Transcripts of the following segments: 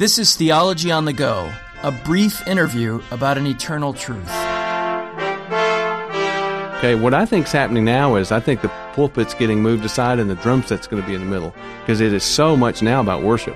This is Theology on the Go, a brief interview about an eternal truth. Okay, what I think's happening now is I think the pulpit's getting moved aside and the drum set's going to be in the middle because it is so much now about worship.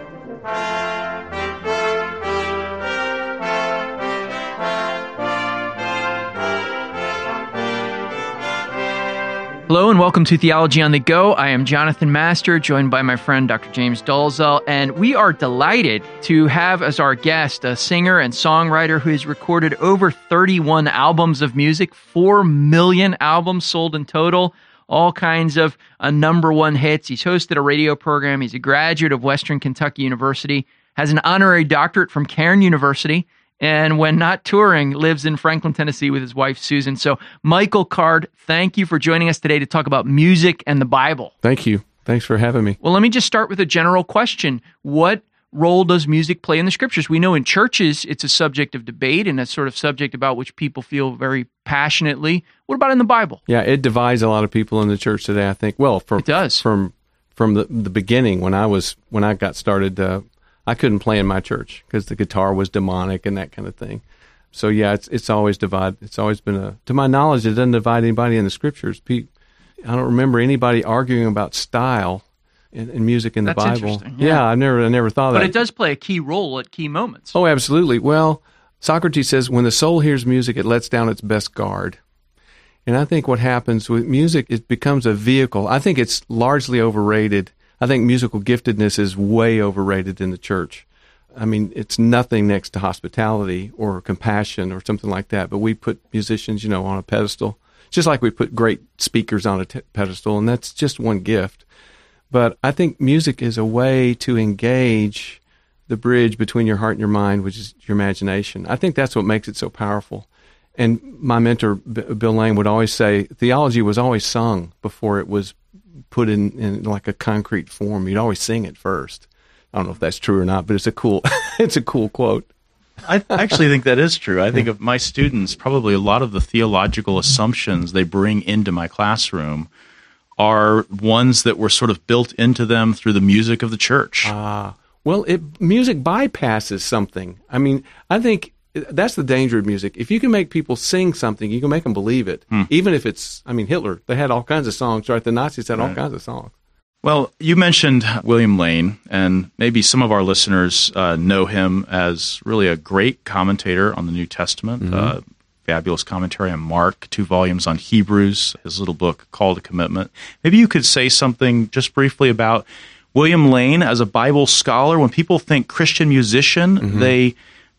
Hello and welcome to Theology on the Go. I am Jonathan Master, joined by my friend Dr. James Dolezal, and we are delighted to have as our guest a singer and songwriter who has recorded over 31 albums of music, 4 million albums sold in total, all kinds of uh, number one hits. He's hosted a radio program. He's a graduate of Western Kentucky University, has an honorary doctorate from Cairn University, and when not touring, lives in Franklin, Tennessee with his wife, Susan. So, Michael Card, thank you for joining us today to talk about music and the Bible. Thank you. Thanks for having me. Well, let me just start with a general question. What role does music play in the scriptures? We know in churches it's a subject of debate and a sort of subject about which people feel very passionately. What about in the Bible? Yeah, it divides a lot of people in the church today, I think. Well, from It does. from from the, the beginning when I was when I got started uh, I couldn't play in my church because the guitar was demonic and that kind of thing. So yeah, it's it's always divide. It's always been a, to my knowledge, it doesn't divide anybody in the scriptures. Pe- I don't remember anybody arguing about style in, in music in That's the Bible. interesting, yeah. I never I never thought of But that. But it does play a key role at key moments. Oh, absolutely. Well, Socrates says when the soul hears music, it lets down its best guard. And I think what happens with music, it becomes a vehicle. I think it's largely overrated. I think musical giftedness is way overrated in the church. I mean, it's nothing next to hospitality or compassion or something like that. But we put musicians, you know, on a pedestal, just like we put great speakers on a t- pedestal, and that's just one gift. But I think music is a way to engage the bridge between your heart and your mind, which is your imagination. I think that's what makes it so powerful. And my mentor, B- Bill Lane, would always say theology was always sung before it was put in, in like a concrete form. You'd always sing it first. I don't know if that's true or not, but it's a cool, it's a cool quote. I actually think that is true. I think of my students, probably a lot of the theological assumptions they bring into my classroom are ones that were sort of built into them through the music of the church. Ah, well, it music bypasses something. I mean, I think that's the danger of music. If you can make people sing something, you can make them believe it, even if it's. I mean, Hitler. They had all kinds of songs, right? The Nazis had all kinds of songs. Well, you mentioned William Lane, and maybe some of our listeners uh, know him as really a great commentator on the New Testament. Uh, fabulous commentary on Mark, two volumes on Hebrews, his little book called a commitment. Maybe you could say something just briefly about William Lane as a Bible scholar. When people think Christian musician, they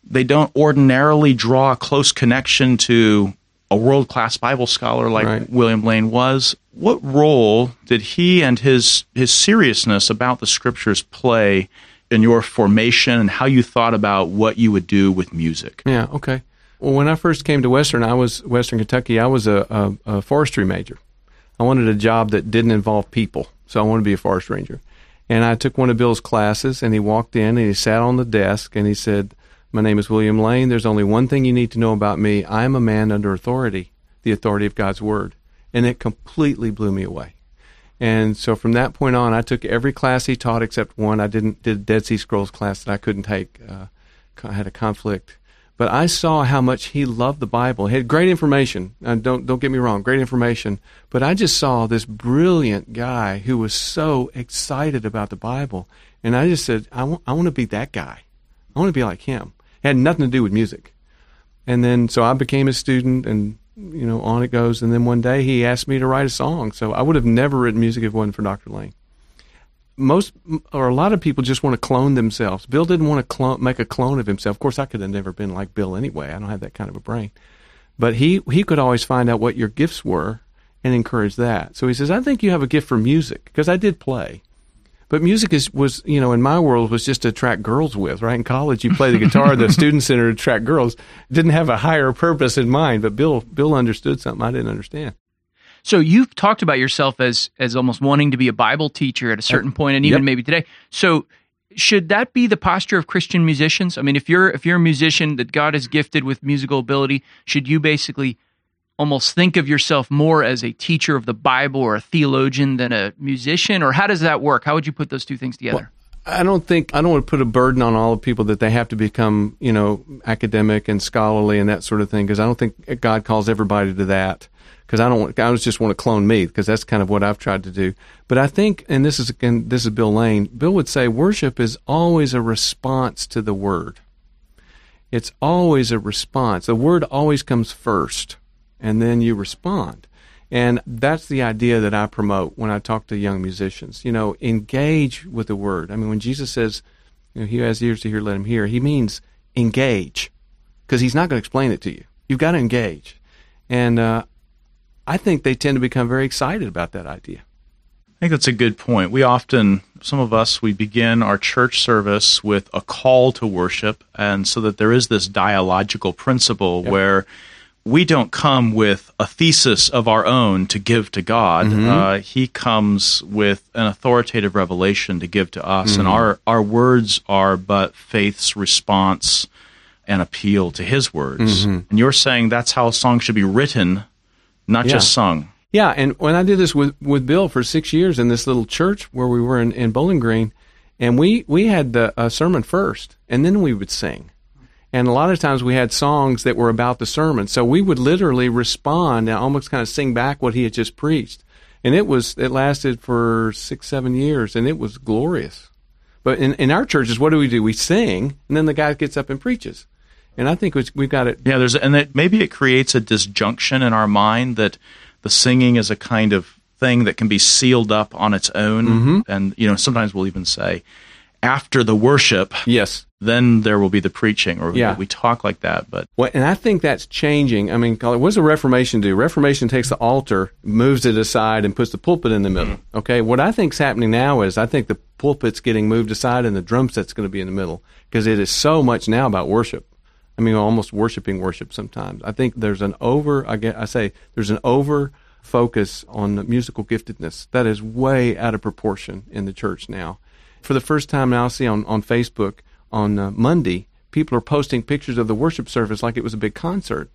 they don't ordinarily draw a close connection to a world class Bible scholar like Right. William Lane was. What role did he and his his seriousness about the scriptures play in your formation and how you thought about what you would do with music? Yeah. Okay. Well, when I first came to Western, I was Western Kentucky. I was a, a, a forestry major. I wanted a job that didn't involve people, so I wanted to be a forest ranger. And I took one of Bill's classes, and he walked in and he sat on the desk and he said, "My name is William Lane. There's only one thing you need to know about me. I am a man under authority, the authority of God's word." And it completely blew me away. And so from that point on, I took every class he taught except one. I didn't did Dead Sea Scrolls class that I couldn't take. Uh, I had a conflict, but I saw how much he loved the Bible. He had great information. Uh, don't don't get me wrong, great information. But I just saw this brilliant guy who was so excited about the Bible, and I just said, I want I want to be that guy. I want to be like him. It had nothing to do with music. And then so I became a student and you know, on it goes. And then one day he asked me to write a song. So I would have never written music if it wasn't for Dr. Lane. Most or a lot of people just want to clone themselves. Bill didn't want to clone, make a clone of himself. Of course, I could have never been like Bill anyway. I don't have that kind of a brain. But he he could always find out what your gifts were and encourage that. So he says, "I think you have a gift for music because I did play." But music is was you know in my world was just to attract girls with right in college you play the guitar the student center to attract girls didn't have a higher purpose in mind but Bill Bill understood something I didn't understand So you've talked about yourself as as almost wanting to be a Bible teacher at a certain point, and even Yep. maybe today. So should that be the posture of Christian musicians? I mean, if you're if you're a musician that God has gifted with musical ability, should you basically almost think of yourself more as a teacher of the Bible or a theologian than a musician, or how does that work? How would you put those two things together? I don't think I don't want to put a burden on all the people that they have to become, you know, academic and scholarly and that sort of thing because I don't think God calls everybody to that. Because I don't, want, I just want to clone me because that's kind of what I've tried to do. But I think, and this is again, this is Bill Lane. Bill would say worship is always a response to the word. It's always a response. The word always comes first, and then you respond. And that's the idea that I promote when I talk to young musicians. You know, engage with the word. I mean, when Jesus says, you know, he has ears to hear, let him hear, he means engage because he's not going to explain it to you. You've got to engage. And uh, I think they tend to become very excited about that idea. I think that's a good point. We often, some of us, we begin our church service with a call to worship, and so that there is this dialogical principle yep. where we don't come with a thesis of our own to give to God. Mm-hmm. Uh, he comes with an authoritative revelation to give to us, mm-hmm. and our our words are but faith's response and appeal to His words. Mm-hmm. And you're saying that's how a song should be written, not yeah. just sung. Yeah, and when I did this with with Bill for six years in this little church where we were in, in Bowling Green, and we we had the uh, sermon first, and then we would sing. And a lot of times we had songs that were about the sermon. So we would literally respond and almost kind of sing back what he had just preached. And it was, it lasted for six, seven years and it was glorious. But in, in our churches, what do we do? We sing and then the guy gets up and preaches. And I think we've got it. Yeah, there's, and that maybe it creates a disjunction in our mind that the singing is a kind of thing that can be sealed up on its own. Mm-hmm. And, you know, sometimes we'll even say, after the worship, yes, then there will be the preaching, or yeah. we talk like that. But well, and I think that's changing. I mean, what does the Reformation do? Reformation takes the altar, moves it aside, and puts the pulpit in the middle. Mm-hmm. Okay, what I think is happening now is I think the pulpit's getting moved aside, and the drum set's going to be in the middle because it is so much now about worship. I mean, almost worshiping worship sometimes. I think there's an over. I get. I say there's an over focus on musical giftedness that is way out of proportion in the church now. For the first time now, I see on on Facebook on uh, Monday, people are posting pictures of the worship service like it was a big concert.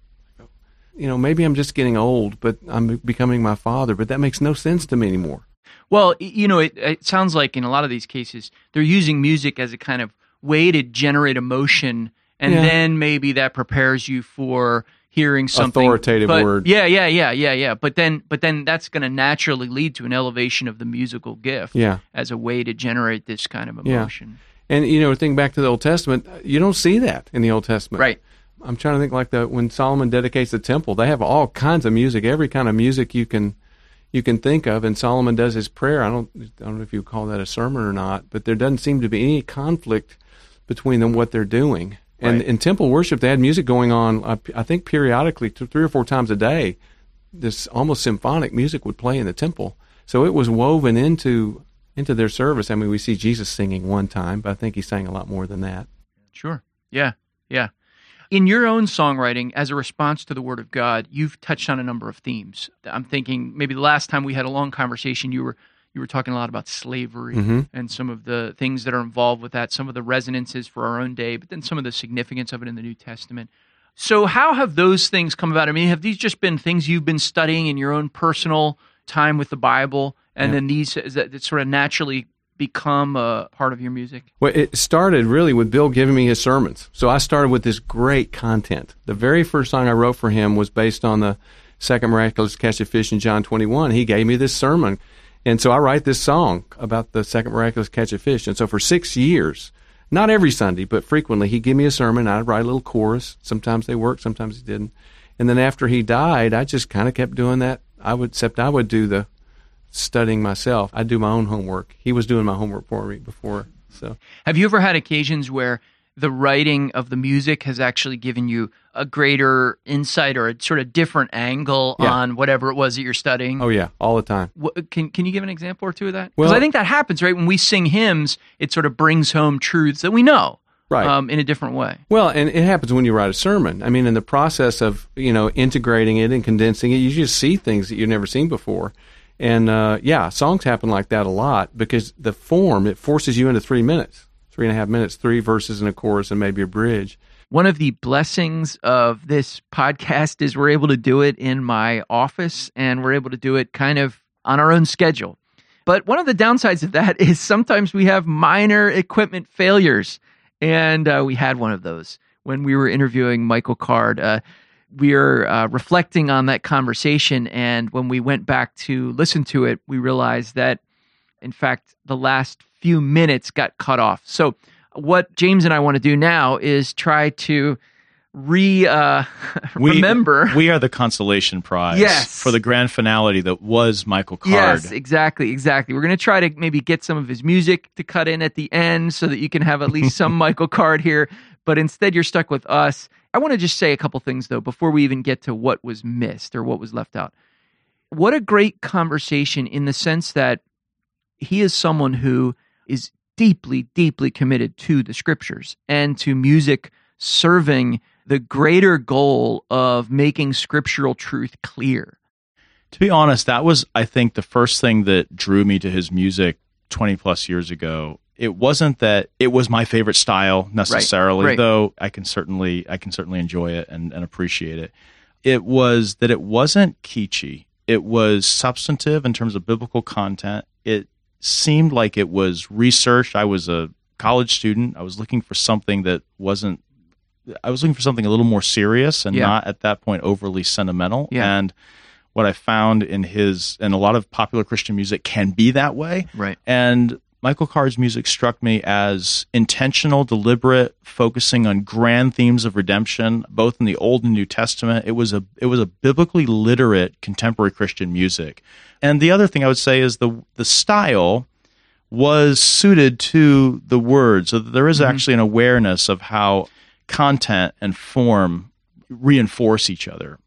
You know, maybe I'm just getting old, but I'm becoming my father, but that makes no sense to me anymore. Well, you know, it, it sounds like in a lot of these cases, they're using music as a kind of way to generate emotion, and yeah. then maybe that prepares you for hearing something authoritative but, word. Yeah, yeah, yeah, yeah, yeah. But then, but then that's going to naturally lead to an elevation of the musical gift. Yeah. as a way to generate this kind of emotion. Yeah. And you know, think back to the Old Testament, you don't see that in the Old Testament. Right. I'm trying to think like the when Solomon dedicates the temple, they have all kinds of music, every kind of music you can you can think of, and Solomon does his prayer. I don't I don't know if you call that a sermon or not, but there doesn't seem to be any conflict between them what they're doing. And right. in temple worship, they had music going on. Uh, I think periodically, three or four times a day, this almost symphonic music would play in the temple. So it was woven into into their service. I mean, we see Jesus singing one time, but I think he sang a lot more than that. Sure. Yeah. Yeah. In your own songwriting, as a response to the Word of God, you've touched on a number of themes. I'm thinking maybe the last time we had a long conversation, you were you were talking a lot about slavery mm-hmm. and some of the things that are involved with that, some of the resonances for our own day, but then some of the significance of it in the New Testament. So, how have those things come about? I mean, have these just been things you've been studying in your own personal time with the Bible, and yeah. then these that sort of naturally become a part of your music? Well, it started really with Bill giving me his sermons. So I started with this great content. The very first song I wrote for him was based on the second miraculous catch of fish in John 21. He gave me this sermon. And so I write this song about the second miraculous catch of fish. And so for six years, not every Sunday, but frequently, he'd give me a sermon. I'd write a little chorus. Sometimes they worked, sometimes they didn't. And then after he died, I just kind of kept doing that. I would, except I would do the studying myself. I do my own homework. He was doing my homework for me before. So, have you ever had occasions where the writing of the music has actually given you a greater insight or a sort of different angle yeah. on whatever it was that you're studying? Oh yeah, all the time. What, can Can you give an example or two of that? Because well, I think that happens right when we sing hymns. It sort of brings home truths that we know. Right. Um, in a different way. Well, and it happens when you write a sermon. I mean, in the process of you know integrating it and condensing it, you just see things that you've never seen before. And uh, yeah, songs happen like that a lot because the form it forces you into three minutes, three and a half minutes, three verses and a chorus and maybe a bridge. One of the blessings of this podcast is we're able to do it in my office and we're able to do it kind of on our own schedule. But one of the downsides of that is sometimes we have minor equipment failures. And uh, we had one of those when we were interviewing Michael Card. Uh, we are uh, reflecting on that conversation. And when we went back to listen to it, we realized that, in fact, the last few minutes got cut off. So, what James and I want to do now is try to re uh, We- remember. We are the consolation prize Yes. for the grand finale that was Michael Card. Yes, exactly, exactly. We're going to try to maybe get some of his music to cut in at the end so that you can have at least some Michael Card here. But instead, you're stuck with us. I want to just say a couple things, though, before we even get to what was missed or what was left out. What a great conversation in the sense that he is someone who is deeply, deeply committed to the scriptures and to music serving the greater goal of making scriptural truth clear. To be honest, that was, I think, the first thing that drew me to his music 20 plus years ago. It wasn't that it was my favorite style necessarily, right. though I can certainly I can certainly enjoy it and, and appreciate it. It was that it wasn't kitschy. It was substantive in terms of biblical content. It seemed like it was researched. I was a college student. I was looking for something that wasn't I was looking for something a little more serious and Yeah. not at that point overly sentimental. Yeah. And what I found in his and a lot of popular Christian music can be that way. Right. And Michael Card's music struck me as intentional, deliberate, focusing on grand themes of redemption, both in the Old and New Testament. It was a it was a biblically literate contemporary Christian music. And the other thing I would say is the the style was suited to the words. So there is mm-hmm. actually an awareness of how content and form reinforce each other.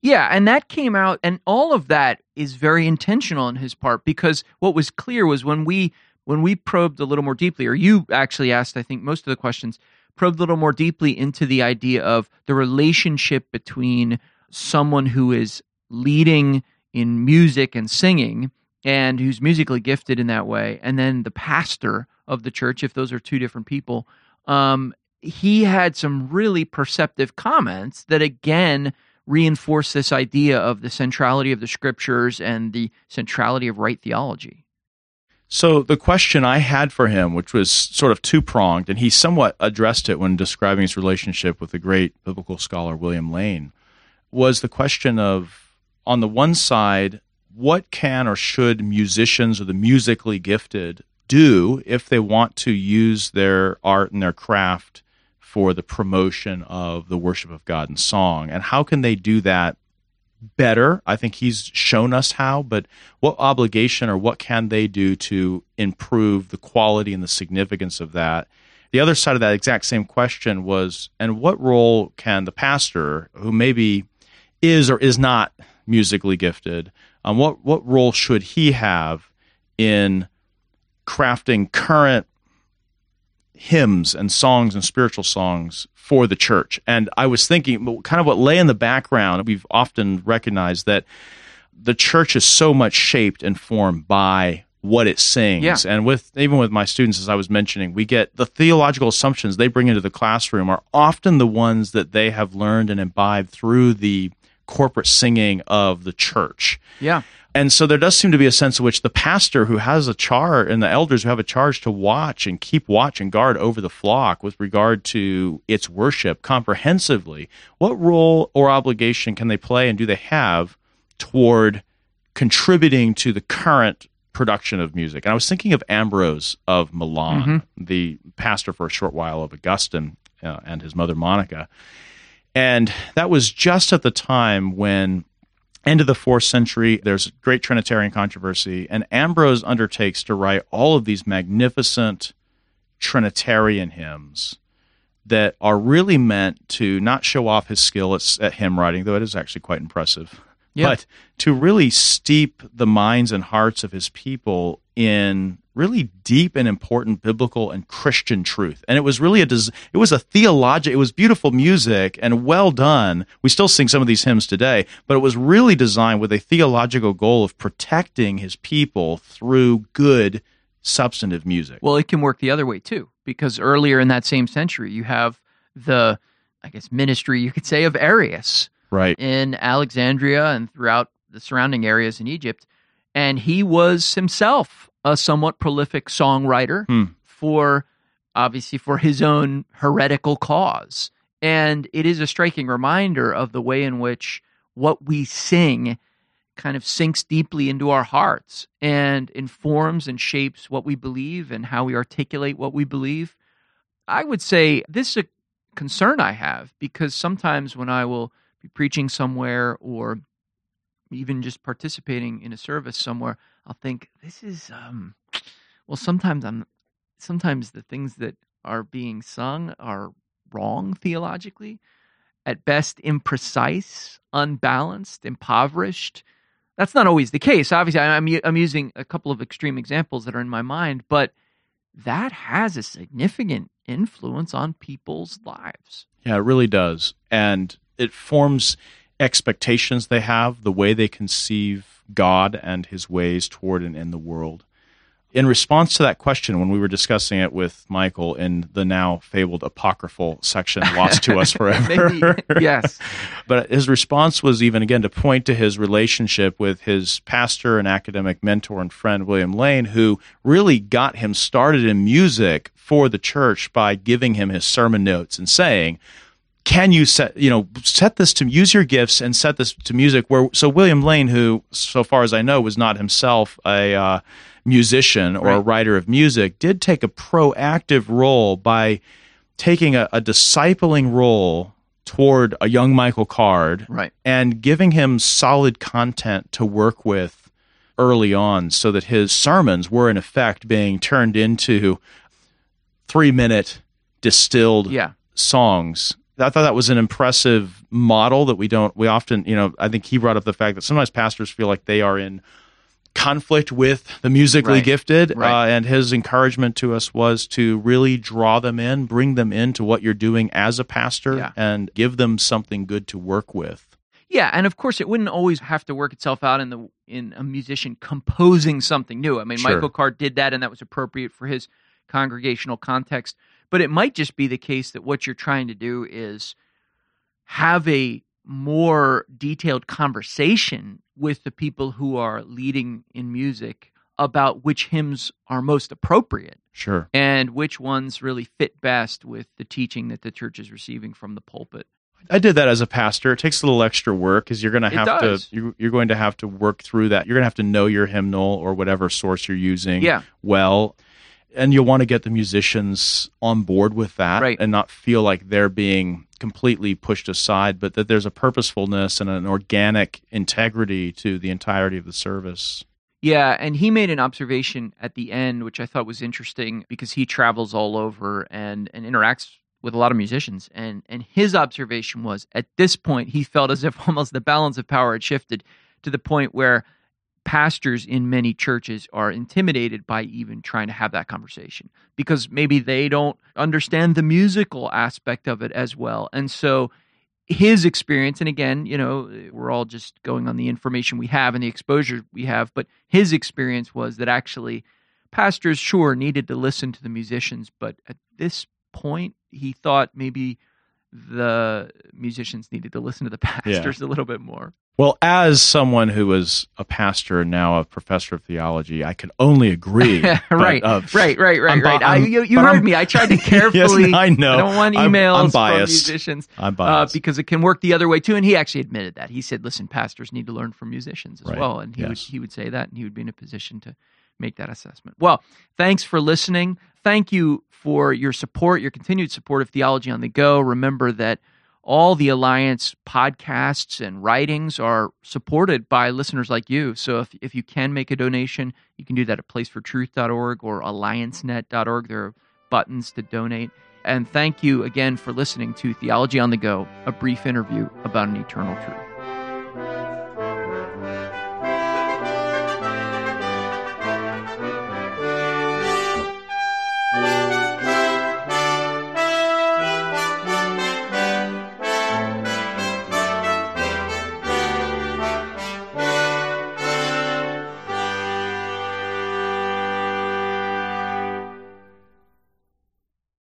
Yeah, and that came out, and all of that is very intentional on his part because what was clear was when we when we probed a little more deeply, or you actually asked, I think most of the questions probed a little more deeply into the idea of the relationship between someone who is leading in music and singing and who's musically gifted in that way, and then the pastor of the church, if those are two different people. Um, he had some really perceptive comments that again reinforce this idea of the centrality of the scriptures and the centrality of right theology. So the question I had for him, which was sort of two pronged, and he somewhat addressed it when describing his relationship with the great biblical scholar William Lane, was the question of, on the one side, what can or should musicians or the musically gifted do if they want to use their art and their craft for the promotion of the worship of God in song? And how can they do that better. I think he's shown us how, but what obligation or what can they do to improve the quality and the significance of that? The other side of that exact same question was, and what role can the pastor, who maybe is or is not musically gifted, um, what what role should he have in crafting current hymns and songs and spiritual songs for the church. And I was thinking, kind of what lay in the background, we've often recognized that the church is so much shaped and formed by what it sings. Yeah. And with even with my students, as I was mentioning, we get the theological assumptions they bring into the classroom are often the ones that they have learned and imbibed through the corporate singing of the church. Yeah. And so there does seem to be a sense in which the pastor who has a charge and the elders who have a charge to watch and keep watch and guard over the flock with regard to its worship comprehensively, what role or obligation can they play and do they have toward contributing to the current production of music? And I was thinking of Ambrose of Milan, the pastor for a short while of Augustine uh, and his mother Monica. And that was just at the time when end of the fourth century there's great trinitarian controversy and ambrose undertakes to write all of these magnificent trinitarian hymns that are really meant to not show off his skill at, at hymn writing though it is actually quite impressive Yeah. but to really steep the minds and hearts of his people in really deep and important biblical and Christian truth. And it was really a des- it was a theological it was beautiful music and well done. We still sing some of these hymns today, but it was really designed with a theological goal of protecting his people through good substantive music. Well, it can work the other way too, because earlier in that same century, you have the, I guess, ministry, you could say, of Arius right. in Alexandria and throughout the surrounding areas in Egypt. And he was himself a somewhat prolific songwriter Hmm. for obviously for his own heretical cause. And it is a striking reminder of the way in which what we sing kind of sinks deeply into our hearts and informs and shapes what we believe and how we articulate what we believe. I would say this is a concern I have because sometimes when I will be preaching somewhere or even just participating in a service somewhere, I'll think this is um well sometimes I'm sometimes the things that are being sung are wrong theologically, at best imprecise, unbalanced, impoverished. That's not always the case. Obviously, I'm I'm using a couple of extreme examples that are in my mind, but that has a significant influence on people's lives. Yeah, it really does. And it forms expectations they have, the way they conceive God and his ways toward and in the world. In response to that question, when we were discussing it with Michael in the now fabled apocryphal section lost to us forever, Maybe, yes. but his response was even again to point to his relationship with his pastor and academic mentor and friend William Lane, who really got him started in music for the church by giving him his sermon notes and saying, "Can you set you know set this to use your gifts and set this to music?" Where so William Lane, who so far as I know was not himself a uh, musician or a writer of music, did take a proactive role by taking a, a discipling role toward a young Michael Card Right. and giving him solid content to work with early on so that his sermons were in effect being turned into three minute distilled Yeah. songs. I thought that was an impressive model that we don't, we often, you know, I think he brought up the fact that sometimes pastors feel like they are in conflict with the musically Right. gifted. Right. Uh, and his encouragement to us was to really draw them in, bring them into what you're doing as a pastor, Yeah. and give them something good to work with. Yeah, and of course, it wouldn't always have to work itself out in the in a musician composing something new. I mean, Sure. Michael Card did that, and that was appropriate for his congregational context. But it might just be the case that what you're trying to do is have a more detailed conversation with the people who are leading in music about which hymns are most appropriate Sure. and which ones really fit best with the teaching that the church is receiving from the pulpit. I did that as a pastor. It takes a little extra work because you're going to have to you, you're going to have to work through that. You're going to have to know your hymnal or whatever source you're using Yeah. well, and you'll want to get the musicians on board with that Right. and not feel like they're being completely pushed aside, but that there's a purposefulness and an organic integrity to the entirety of the service. Yeah, and he made an observation at the end, which I thought was interesting because he travels all over and, and interacts with a lot of musicians. And and his observation was at this point he felt as if almost the balance of power had shifted to the point where pastors in many churches are intimidated by even trying to have that conversation because maybe they don't understand the musical aspect of it as well. And so his experience, and again, you know, we're all just going on the information we have and the exposure we have, but his experience was that actually pastors, sure, needed to listen to the musicians, but at this point, he thought maybe the musicians needed to listen to the pastors a little bit more. Well, as someone who was a pastor and now a professor of theology, I can only agree. right, But, uh, right, right, right, I'm right. I, you you heard I'm- me. I tried to carefully. Yes, I know. I don't want emails I'm from biased. musicians. I'm uh, biased. because it can work the other way too. And he actually admitted that. He said, "Listen, pastors need to learn from musicians as Right. well." And he would he would say that, and he would be in a position to make that assessment. Well, thanks for listening. Thank you for your support, your continued support of Theology on the Go. Remember that all the Alliance podcasts and writings are supported by listeners like you. So if, if you can make a donation, you can do that at placefortruth.org or alliancenet.org. There are buttons to donate. And thank you again for listening to Theology on the Go, a brief interview about an eternal truth.